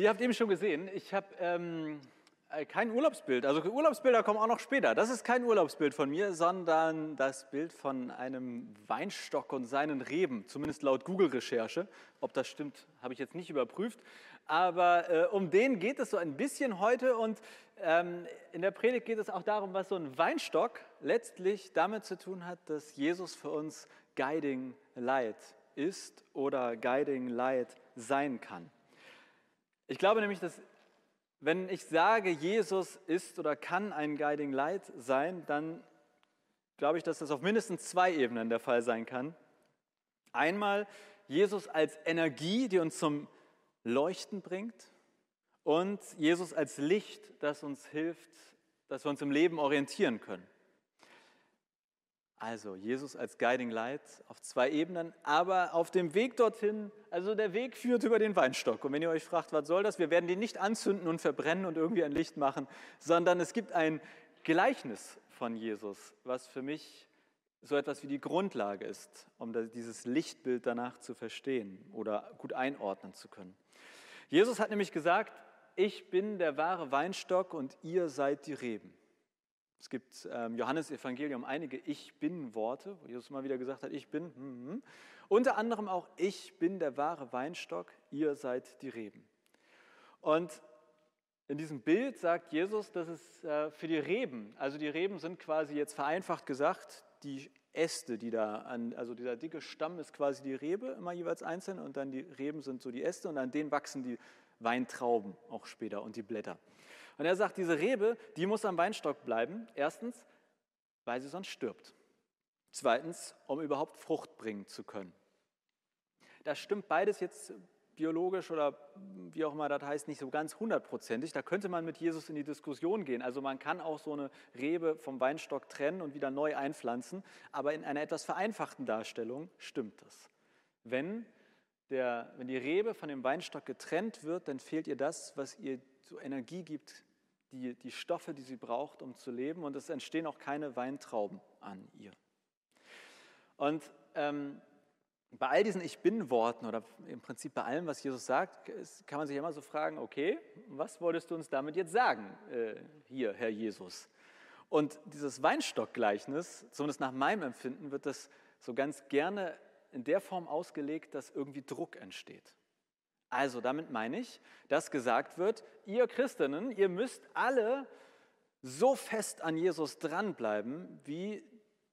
Ihr habt eben schon gesehen, ich habe ähm, äh, kein Urlaubsbild. Also Urlaubsbilder kommen auch noch später. Das ist kein Urlaubsbild von mir, sondern das Bild von einem Weinstock und seinen Reben, zumindest laut Google-Recherche. Ob das stimmt, habe ich jetzt nicht überprüft. Aber äh, um den geht es so ein bisschen heute und ähm, in der Predigt geht es auch darum, was so ein Weinstock letztlich damit zu tun hat, dass Jesus für uns Guiding Light ist oder Guiding Light sein kann. Ich glaube nämlich, dass wenn ich sage, Jesus ist oder kann ein Guiding Light sein, dann glaube ich, dass das auf mindestens zwei Ebenen der Fall sein kann. Einmal Jesus als Energie, die uns zum Leuchten bringt und Jesus als Licht, das uns hilft, dass wir uns im Leben orientieren können. Also Jesus als Guiding Light auf zwei Ebenen, aber auf dem Weg dorthin, also der Weg führt über den Weinstock. Und wenn ihr euch fragt, was soll das, wir werden den nicht anzünden und verbrennen und irgendwie ein Licht machen, sondern es gibt ein Gleichnis von Jesus, was für mich so etwas wie die Grundlage ist, um dieses Lichtbild danach zu verstehen oder gut einordnen zu können. Jesus hat nämlich gesagt, ich bin der wahre Weinstock und ihr seid die Reben. Es gibt ähm, Johannes Evangelium einige Ich bin Worte, wo Jesus mal wieder gesagt hat, ich bin. Hm, hm. Unter anderem auch ich bin der wahre Weinstock, ihr seid die Reben. Und in diesem Bild sagt Jesus, dass es äh, für die Reben, also die Reben sind quasi jetzt vereinfacht gesagt, die Äste, die da an, also dieser dicke Stamm ist quasi die Rebe, immer jeweils einzeln, und dann die Reben sind so die Äste und an denen wachsen die Weintrauben auch später und die Blätter. Und er sagt, diese Rebe, die muss am Weinstock bleiben. Erstens, weil sie sonst stirbt. Zweitens, um überhaupt Frucht bringen zu können. Das stimmt beides jetzt biologisch oder wie auch immer das heißt, nicht so ganz hundertprozentig. Da könnte man mit Jesus in die Diskussion gehen. Also man kann auch so eine Rebe vom Weinstock trennen und wieder neu einpflanzen, aber in einer etwas vereinfachten Darstellung stimmt das. Wenn, der, wenn die Rebe von dem Weinstock getrennt wird, dann fehlt ihr das, was ihr so Energie gibt, die, die Stoffe, die sie braucht, um zu leben. Und es entstehen auch keine Weintrauben an ihr. Und ähm, bei all diesen Ich bin-Worten oder im Prinzip bei allem, was Jesus sagt, kann man sich immer so fragen, okay, was wolltest du uns damit jetzt sagen, äh, hier, Herr Jesus? Und dieses Weinstock-Gleichnis, zumindest nach meinem Empfinden, wird das so ganz gerne in der Form ausgelegt, dass irgendwie Druck entsteht. Also damit meine ich, dass gesagt wird, ihr Christinnen, ihr müsst alle so fest an Jesus dranbleiben wie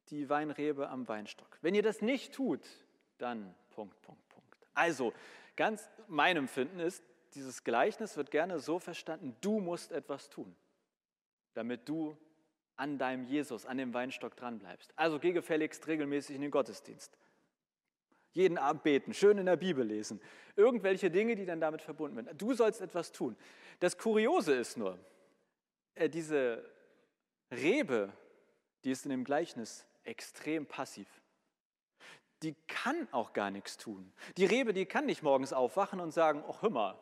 die Weinrebe am Weinstock. Wenn ihr das nicht tut, dann Punkt, Punkt, Punkt. Also ganz mein Empfinden ist, dieses Gleichnis wird gerne so verstanden, du musst etwas tun, damit du an deinem Jesus, an dem Weinstock dranbleibst. Also geh gefälligst regelmäßig in den Gottesdienst jeden Abend beten, schön in der Bibel lesen, irgendwelche Dinge, die dann damit verbunden werden. Du sollst etwas tun. Das Kuriose ist nur, äh, diese Rebe, die ist in dem Gleichnis extrem passiv. Die kann auch gar nichts tun. Die Rebe, die kann nicht morgens aufwachen und sagen, ach hör mal,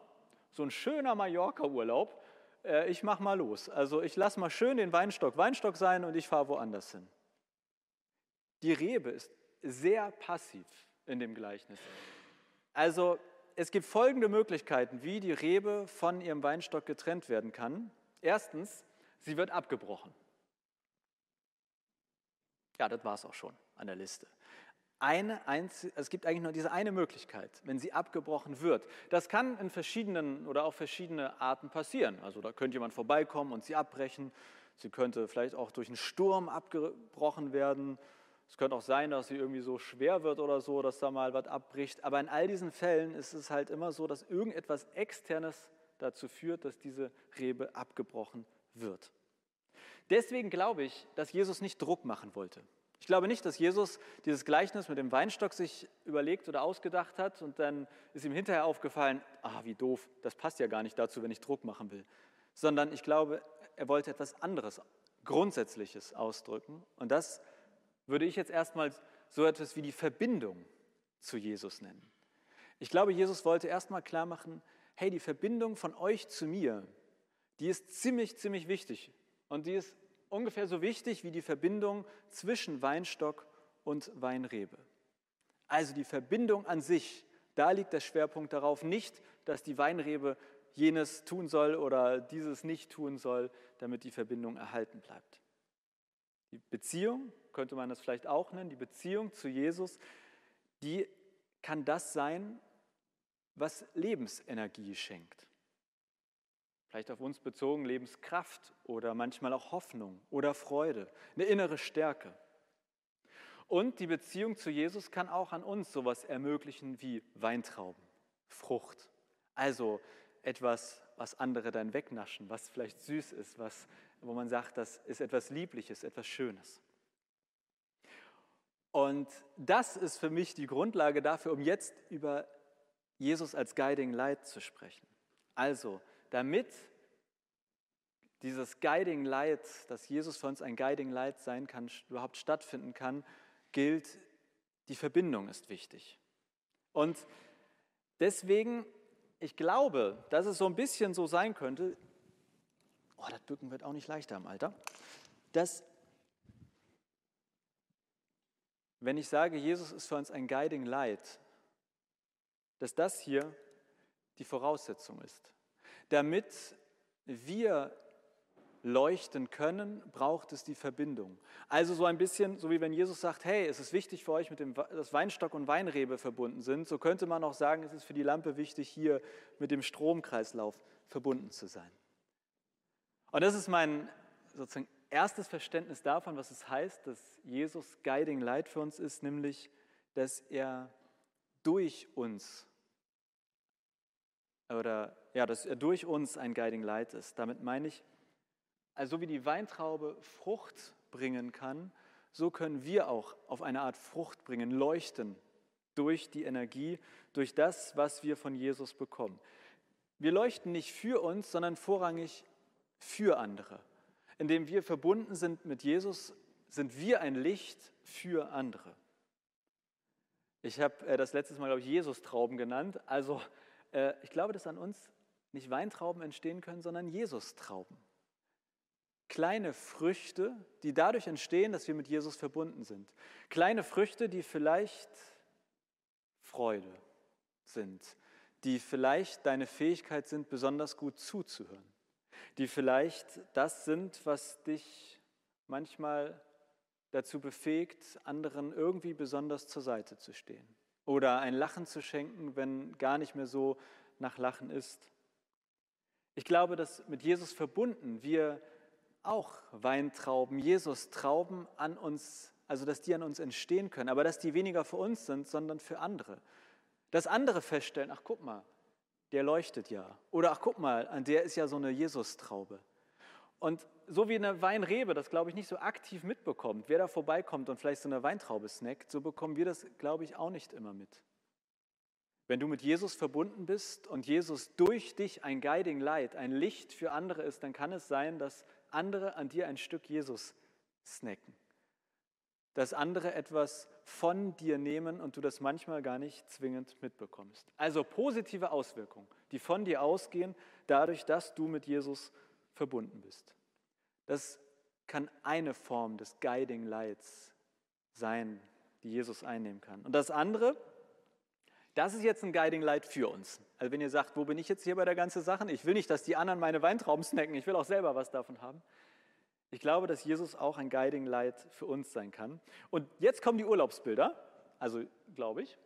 so ein schöner Mallorca-Urlaub, äh, ich mach mal los. Also ich lasse mal schön den Weinstock Weinstock sein und ich fahre woanders hin. Die Rebe ist sehr passiv in dem Gleichnis. Also es gibt folgende Möglichkeiten, wie die Rebe von ihrem Weinstock getrennt werden kann. Erstens, sie wird abgebrochen. Ja, das war es auch schon an der Liste. Eine einzige, es gibt eigentlich nur diese eine Möglichkeit, wenn sie abgebrochen wird. Das kann in verschiedenen oder auf verschiedene Arten passieren. Also da könnte jemand vorbeikommen und sie abbrechen. Sie könnte vielleicht auch durch einen Sturm abgebrochen werden es könnte auch sein, dass sie irgendwie so schwer wird oder so, dass da mal was abbricht. Aber in all diesen Fällen ist es halt immer so, dass irgendetwas Externes dazu führt, dass diese Rebe abgebrochen wird. Deswegen glaube ich, dass Jesus nicht Druck machen wollte. Ich glaube nicht, dass Jesus dieses Gleichnis mit dem Weinstock sich überlegt oder ausgedacht hat und dann ist ihm hinterher aufgefallen, ah, wie doof, das passt ja gar nicht dazu, wenn ich Druck machen will. Sondern ich glaube, er wollte etwas anderes, Grundsätzliches ausdrücken. Und das würde ich jetzt erstmal so etwas wie die Verbindung zu Jesus nennen. Ich glaube, Jesus wollte erstmal klar machen, hey, die Verbindung von euch zu mir, die ist ziemlich, ziemlich wichtig. Und die ist ungefähr so wichtig wie die Verbindung zwischen Weinstock und Weinrebe. Also die Verbindung an sich, da liegt der Schwerpunkt darauf, nicht, dass die Weinrebe jenes tun soll oder dieses nicht tun soll, damit die Verbindung erhalten bleibt. Die Beziehung, könnte man das vielleicht auch nennen, die Beziehung zu Jesus, die kann das sein, was Lebensenergie schenkt. Vielleicht auf uns bezogen Lebenskraft oder manchmal auch Hoffnung oder Freude, eine innere Stärke. Und die Beziehung zu Jesus kann auch an uns sowas ermöglichen wie Weintrauben, Frucht. Also etwas, was andere dann wegnaschen, was vielleicht süß ist, was, wo man sagt, das ist etwas Liebliches, etwas Schönes. Und das ist für mich die Grundlage dafür, um jetzt über Jesus als Guiding Light zu sprechen. Also, damit dieses Guiding Light, dass Jesus für uns ein Guiding Light sein kann, überhaupt stattfinden kann, gilt, die Verbindung ist wichtig. Und deswegen, ich glaube, dass es so ein bisschen so sein könnte, oh, das Bücken wird auch nicht leichter im Alter, dass, wenn ich sage, Jesus ist für uns ein Guiding Light, dass das hier die Voraussetzung ist. Damit wir leuchten können, braucht es die Verbindung. Also so ein bisschen, so wie wenn Jesus sagt, hey, es ist wichtig für euch, mit dem, dass Weinstock und Weinrebe verbunden sind, so könnte man auch sagen, es ist für die Lampe wichtig, hier mit dem Stromkreislauf verbunden zu sein. Und das ist mein sozusagen erstes Verständnis davon, was es heißt, dass Jesus Guiding Light für uns ist, nämlich, dass er durch uns oder ja, dass er durch uns ein Guiding Light ist. Damit meine ich, also wie die Weintraube Frucht bringen kann, so können wir auch auf eine Art Frucht bringen, leuchten durch die Energie, durch das, was wir von Jesus bekommen. Wir leuchten nicht für uns, sondern vorrangig für andere. Indem wir verbunden sind mit Jesus, sind wir ein Licht für andere. Ich habe äh, das letztes Mal, glaube ich, Jesus-Trauben genannt. Also äh, ich glaube, dass an uns nicht Weintrauben entstehen können, sondern Jesus-Trauben kleine Früchte, die dadurch entstehen, dass wir mit Jesus verbunden sind. Kleine Früchte, die vielleicht Freude sind, die vielleicht deine Fähigkeit sind, besonders gut zuzuhören, die vielleicht das sind, was dich manchmal dazu befähigt, anderen irgendwie besonders zur Seite zu stehen oder ein Lachen zu schenken, wenn gar nicht mehr so nach Lachen ist. Ich glaube, dass mit Jesus verbunden wir auch Weintrauben, Jesus-Trauben an uns, also dass die an uns entstehen können, aber dass die weniger für uns sind, sondern für andere. Dass andere feststellen, ach guck mal, der leuchtet ja. Oder ach guck mal, an der ist ja so eine Jesus-Traube. Und so wie eine Weinrebe das, glaube ich, nicht so aktiv mitbekommt, wer da vorbeikommt und vielleicht so eine Weintraube snackt, so bekommen wir das, glaube ich, auch nicht immer mit. Wenn du mit Jesus verbunden bist und Jesus durch dich ein Guiding Light, ein Licht für andere ist, dann kann es sein, dass andere an dir ein Stück Jesus snacken. Dass andere etwas von dir nehmen und du das manchmal gar nicht zwingend mitbekommst. Also positive Auswirkungen, die von dir ausgehen, dadurch, dass du mit Jesus verbunden bist. Das kann eine Form des Guiding Lights sein, die Jesus einnehmen kann. Und das andere, das ist jetzt ein Guiding Light für uns. Also wenn ihr sagt, wo bin ich jetzt hier bei der ganzen Sache? Ich will nicht, dass die anderen meine Weintrauben snacken, ich will auch selber was davon haben. Ich glaube, dass Jesus auch ein Guiding Light für uns sein kann. Und jetzt kommen die Urlaubsbilder, also glaube ich.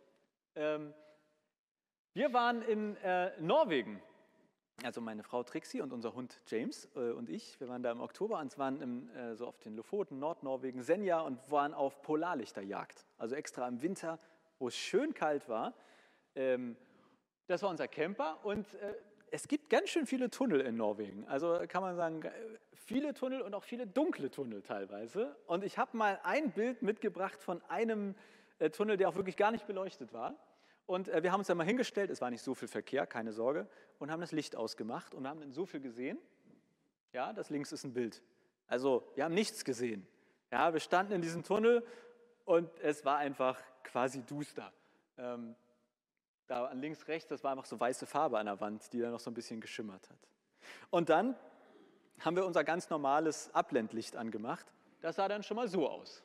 Ähm, wir waren in äh, Norwegen, also meine Frau Trixie und unser Hund James äh, und ich. Wir waren da im Oktober und waren im, äh, so auf den Lofoten, Nordnorwegen, Senja und waren auf Polarlichterjagd. Also extra im Winter, wo es schön kalt war. Ähm, das war unser Camper und äh, es gibt ganz schön viele Tunnel in Norwegen. Also kann man sagen, viele Tunnel und auch viele dunkle Tunnel teilweise. Und ich habe mal ein Bild mitgebracht von einem äh, Tunnel, der auch wirklich gar nicht beleuchtet war. Und äh, wir haben uns da mal hingestellt, es war nicht so viel Verkehr, keine Sorge, und haben das Licht ausgemacht und haben dann so viel gesehen. Ja, das links ist ein Bild. Also wir haben nichts gesehen. Ja, wir standen in diesem Tunnel und es war einfach quasi duster. Ähm, da an links, rechts, das war einfach so weiße Farbe an der Wand, die da noch so ein bisschen geschimmert hat. Und dann haben wir unser ganz normales Abblendlicht angemacht. Das sah dann schon mal so aus.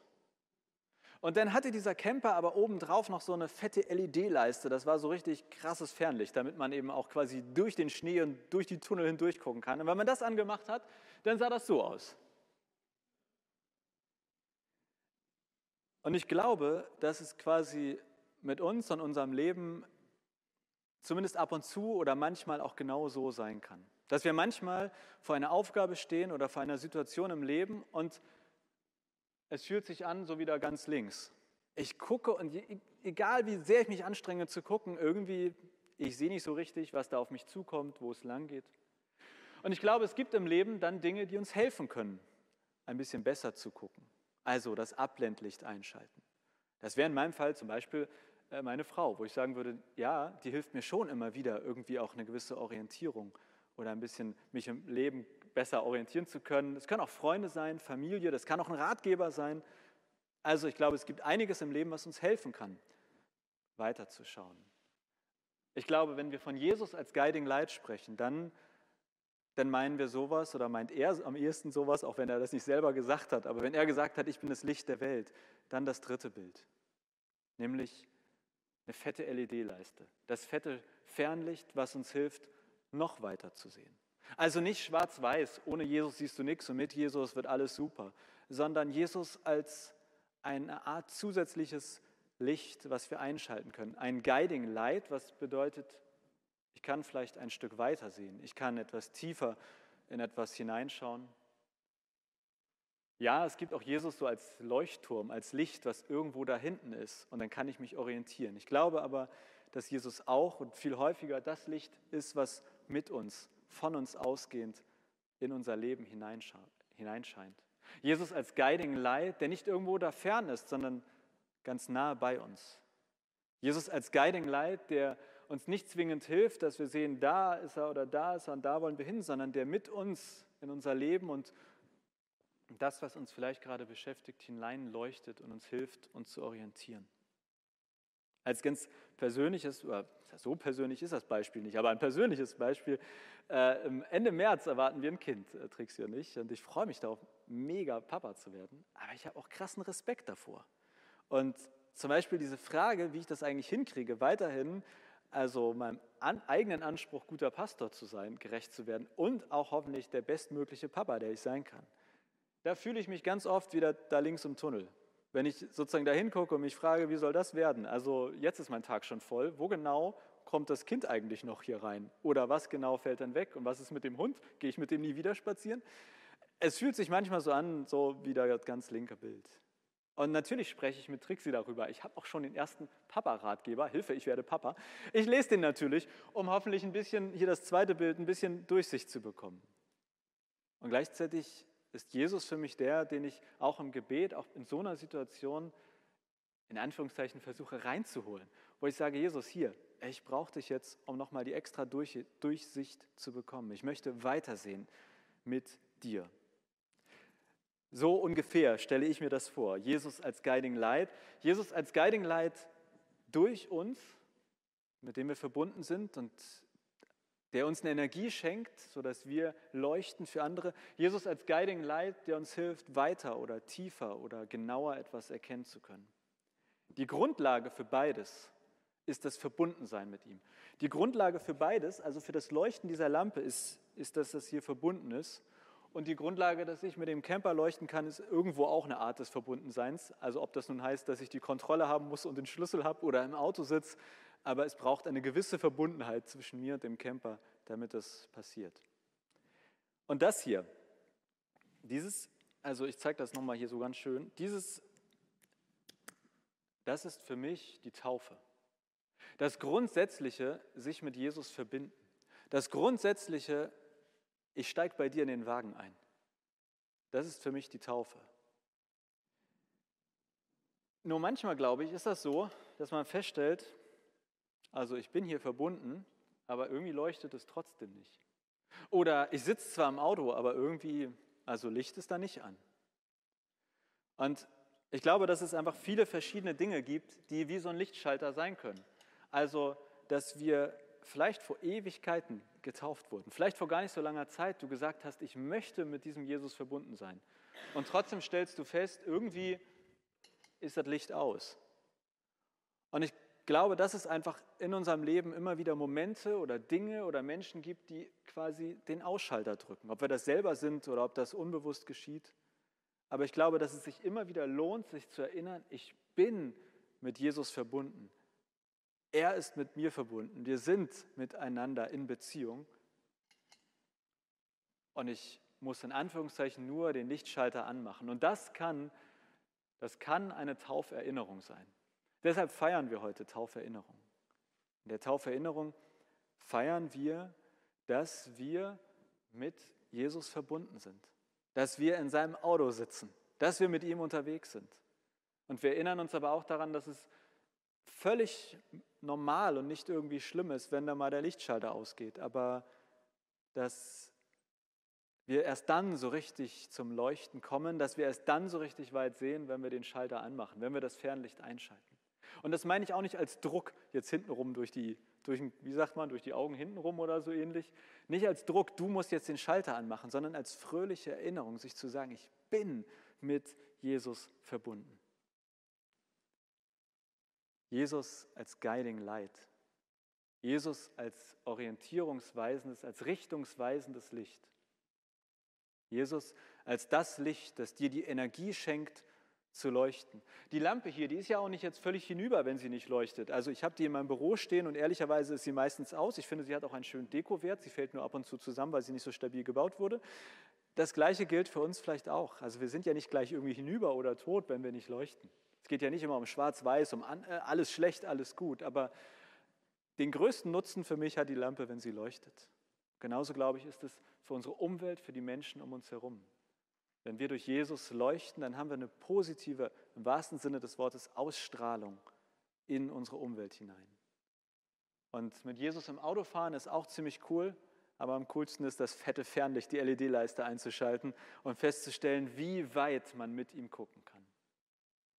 Und dann hatte dieser Camper aber obendrauf noch so eine fette LED-Leiste. Das war so richtig krasses Fernlicht, damit man eben auch quasi durch den Schnee und durch die Tunnel hindurch gucken kann. Und wenn man das angemacht hat, dann sah das so aus. Und ich glaube, dass es quasi mit uns und unserem Leben zumindest ab und zu oder manchmal auch genau so sein kann. Dass wir manchmal vor einer Aufgabe stehen oder vor einer Situation im Leben und es fühlt sich an, so wieder ganz links. Ich gucke und egal wie sehr ich mich anstrenge zu gucken, irgendwie, ich sehe nicht so richtig, was da auf mich zukommt, wo es lang geht. Und ich glaube, es gibt im Leben dann Dinge, die uns helfen können, ein bisschen besser zu gucken. Also das Abblendlicht einschalten. Das wäre in meinem Fall zum Beispiel meine Frau, wo ich sagen würde, ja, die hilft mir schon immer wieder irgendwie auch eine gewisse Orientierung oder ein bisschen mich im Leben besser orientieren zu können. Es können auch Freunde sein, Familie, das kann auch ein Ratgeber sein. Also ich glaube, es gibt einiges im Leben, was uns helfen kann, weiterzuschauen. Ich glaube, wenn wir von Jesus als Guiding Light sprechen, dann, dann meinen wir sowas oder meint er am ehesten sowas, auch wenn er das nicht selber gesagt hat. Aber wenn er gesagt hat, ich bin das Licht der Welt, dann das dritte Bild, nämlich eine fette LED-Leiste, das fette Fernlicht, was uns hilft, noch weiter zu sehen. Also nicht schwarz-weiß, ohne Jesus siehst du nichts und mit Jesus wird alles super, sondern Jesus als eine Art zusätzliches Licht, was wir einschalten können. Ein Guiding Light, was bedeutet, ich kann vielleicht ein Stück weiter sehen, ich kann etwas tiefer in etwas hineinschauen. Ja, es gibt auch Jesus so als Leuchtturm, als Licht, was irgendwo da hinten ist und dann kann ich mich orientieren. Ich glaube aber, dass Jesus auch und viel häufiger das Licht ist, was mit uns von uns ausgehend in unser Leben hineinscheint. Jesus als Guiding Light, der nicht irgendwo da fern ist, sondern ganz nahe bei uns. Jesus als Guiding Light, der uns nicht zwingend hilft, dass wir sehen, da ist er oder da ist er und da wollen wir hin, sondern der mit uns in unser Leben und das, was uns vielleicht gerade beschäftigt, hineinleuchtet und uns hilft, uns zu orientieren. Als ganz persönliches, oder so persönlich ist das Beispiel nicht, aber ein persönliches Beispiel. Äh, Ende März erwarten wir ein Kind, äh, Trixie und ich, und ich freue mich darauf, mega Papa zu werden. Aber ich habe auch krassen Respekt davor. Und zum Beispiel diese Frage, wie ich das eigentlich hinkriege, weiterhin also meinem an, eigenen Anspruch, guter Pastor zu sein, gerecht zu werden und auch hoffentlich der bestmögliche Papa, der ich sein kann. Da fühle ich mich ganz oft wieder da links im Tunnel. Wenn ich sozusagen da hingucke und mich frage, wie soll das werden? Also jetzt ist mein Tag schon voll. Wo genau kommt das Kind eigentlich noch hier rein? Oder was genau fällt dann weg? Und was ist mit dem Hund? Gehe ich mit dem nie wieder spazieren? Es fühlt sich manchmal so an, so wie das ganz linke Bild. Und natürlich spreche ich mit Trixie darüber. Ich habe auch schon den ersten Papa-Ratgeber. Hilfe, ich werde Papa. Ich lese den natürlich, um hoffentlich ein bisschen, hier das zweite Bild, ein bisschen Durchsicht zu bekommen. Und gleichzeitig ist Jesus für mich der, den ich auch im Gebet, auch in so einer Situation, in Anführungszeichen versuche reinzuholen. Wo ich sage, Jesus, hier, ich brauche dich jetzt, um nochmal die extra Durchsicht zu bekommen. Ich möchte weitersehen mit dir. So ungefähr stelle ich mir das vor. Jesus als Guiding Light. Jesus als Guiding Light durch uns, mit dem wir verbunden sind und der uns eine Energie schenkt, sodass wir leuchten für andere. Jesus als Guiding Light, der uns hilft, weiter oder tiefer oder genauer etwas erkennen zu können. Die Grundlage für beides ist das Verbundensein mit ihm. Die Grundlage für beides, also für das Leuchten dieser Lampe, ist, ist, dass das hier verbunden ist. Und die Grundlage, dass ich mit dem Camper leuchten kann, ist irgendwo auch eine Art des Verbundenseins. Also ob das nun heißt, dass ich die Kontrolle haben muss und den Schlüssel habe oder im Auto sitze, aber es braucht eine gewisse Verbundenheit zwischen mir und dem Camper, damit das passiert. Und das hier, dieses, also ich zeige das nochmal hier so ganz schön, dieses, das ist für mich die Taufe. Das grundsätzliche, sich mit Jesus verbinden. Das grundsätzliche, ich steige bei dir in den Wagen ein. Das ist für mich die Taufe. Nur manchmal, glaube ich, ist das so, dass man feststellt, also ich bin hier verbunden, aber irgendwie leuchtet es trotzdem nicht. Oder ich sitze zwar im Auto, aber irgendwie, also Licht ist da nicht an. Und ich glaube, dass es einfach viele verschiedene Dinge gibt, die wie so ein Lichtschalter sein können. Also, dass wir vielleicht vor Ewigkeiten getauft wurden, vielleicht vor gar nicht so langer Zeit du gesagt hast, ich möchte mit diesem Jesus verbunden sein. Und trotzdem stellst du fest, irgendwie ist das Licht aus. Und ich glaube, dass es einfach in unserem Leben immer wieder Momente oder Dinge oder Menschen gibt, die quasi den Ausschalter drücken. Ob wir das selber sind oder ob das unbewusst geschieht. Aber ich glaube, dass es sich immer wieder lohnt, sich zu erinnern, ich bin mit Jesus verbunden. Er ist mit mir verbunden. Wir sind miteinander in Beziehung. Und ich muss in Anführungszeichen nur den Lichtschalter anmachen. Und das kann, das kann eine Tauferinnerung sein. Deshalb feiern wir heute Tauferinnerung. In der Tauferinnerung feiern wir, dass wir mit Jesus verbunden sind, dass wir in seinem Auto sitzen, dass wir mit ihm unterwegs sind. Und wir erinnern uns aber auch daran, dass es völlig normal und nicht irgendwie schlimm ist, wenn da mal der Lichtschalter ausgeht, aber dass wir erst dann so richtig zum Leuchten kommen, dass wir erst dann so richtig weit sehen, wenn wir den Schalter anmachen, wenn wir das Fernlicht einschalten. Und das meine ich auch nicht als Druck jetzt hintenrum durch die, durch, wie sagt man, durch die Augen hintenrum oder so ähnlich. Nicht als Druck, du musst jetzt den Schalter anmachen, sondern als fröhliche Erinnerung, sich zu sagen, ich bin mit Jesus verbunden. Jesus als Guiding Light. Jesus als orientierungsweisendes, als richtungsweisendes Licht. Jesus als das Licht, das dir die Energie schenkt, zu leuchten. Die Lampe hier, die ist ja auch nicht jetzt völlig hinüber, wenn sie nicht leuchtet. Also ich habe die in meinem Büro stehen und ehrlicherweise ist sie meistens aus. Ich finde, sie hat auch einen schönen Dekowert. Sie fällt nur ab und zu zusammen, weil sie nicht so stabil gebaut wurde. Das Gleiche gilt für uns vielleicht auch. Also wir sind ja nicht gleich irgendwie hinüber oder tot, wenn wir nicht leuchten. Es geht ja nicht immer um Schwarz-Weiß, um äh, alles schlecht, alles gut. Aber den größten Nutzen für mich hat die Lampe, wenn sie leuchtet. Genauso, glaube ich, ist es für unsere Umwelt, für die Menschen um uns herum. Wenn wir durch Jesus leuchten, dann haben wir eine positive, im wahrsten Sinne des Wortes, Ausstrahlung in unsere Umwelt hinein. Und mit Jesus im Auto fahren ist auch ziemlich cool, aber am coolsten ist das fette Fernlicht, die LED-Leiste einzuschalten und festzustellen, wie weit man mit ihm gucken kann.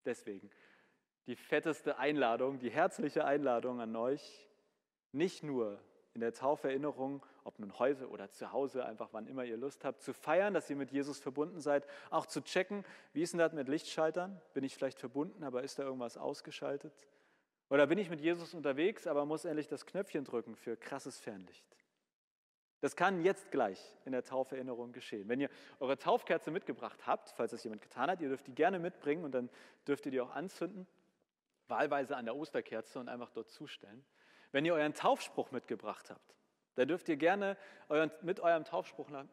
Deswegen die fetteste Einladung, die herzliche Einladung an euch, nicht nur in der Tauferinnerung, ob nun heute oder zu Hause, einfach wann immer ihr Lust habt, zu feiern, dass ihr mit Jesus verbunden seid, auch zu checken, wie ist denn das mit Lichtschaltern? Bin ich vielleicht verbunden, aber ist da irgendwas ausgeschaltet? Oder bin ich mit Jesus unterwegs, aber muss endlich das Knöpfchen drücken für krasses Fernlicht? Das kann jetzt gleich in der Tauferinnerung geschehen. Wenn ihr eure Taufkerze mitgebracht habt, falls das jemand getan hat, ihr dürft die gerne mitbringen und dann dürft ihr die auch anzünden, wahlweise an der Osterkerze und einfach dort zustellen. Wenn ihr euren Taufspruch mitgebracht habt, dann dürft ihr gerne euren, mit eurem Taufspruch nach,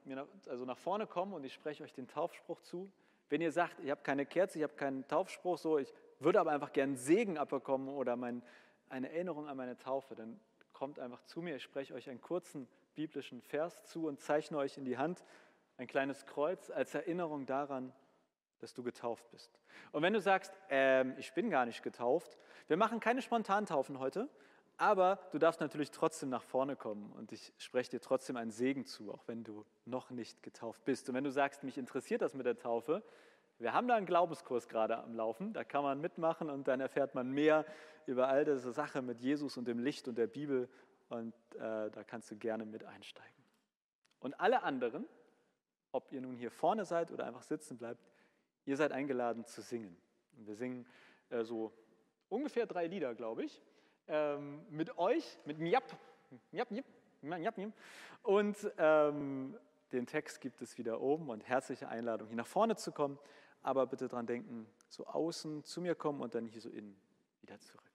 also nach vorne kommen und ich spreche euch den Taufspruch zu. Wenn ihr sagt, ich habe keine Kerze, ich habe keinen Taufspruch, so, ich würde aber einfach gerne Segen abbekommen oder mein, eine Erinnerung an meine Taufe, dann kommt einfach zu mir. Ich spreche euch einen kurzen biblischen Vers zu und zeichne euch in die Hand ein kleines Kreuz als Erinnerung daran, dass du getauft bist. Und wenn du sagst, ähm, ich bin gar nicht getauft, wir machen keine Spontantaufen heute, aber du darfst natürlich trotzdem nach vorne kommen und ich spreche dir trotzdem einen Segen zu, auch wenn du noch nicht getauft bist. Und wenn du sagst, mich interessiert das mit der Taufe, wir haben da einen Glaubenskurs gerade am Laufen, da kann man mitmachen und dann erfährt man mehr über all diese Sache mit Jesus und dem Licht und der Bibel und äh, da kannst du gerne mit einsteigen. Und alle anderen, ob ihr nun hier vorne seid oder einfach sitzen bleibt, ihr seid eingeladen zu singen. Und wir singen äh, so ungefähr drei Lieder, glaube ich ähm, mit euch, mit Mjap, Mjap, Mjap, Mjap, Mjap. Und ähm, den Text gibt es wieder oben und herzliche Einladung, hier nach vorne zu kommen. Aber bitte dran denken, so außen zu mir kommen und dann hier so innen wieder zurück.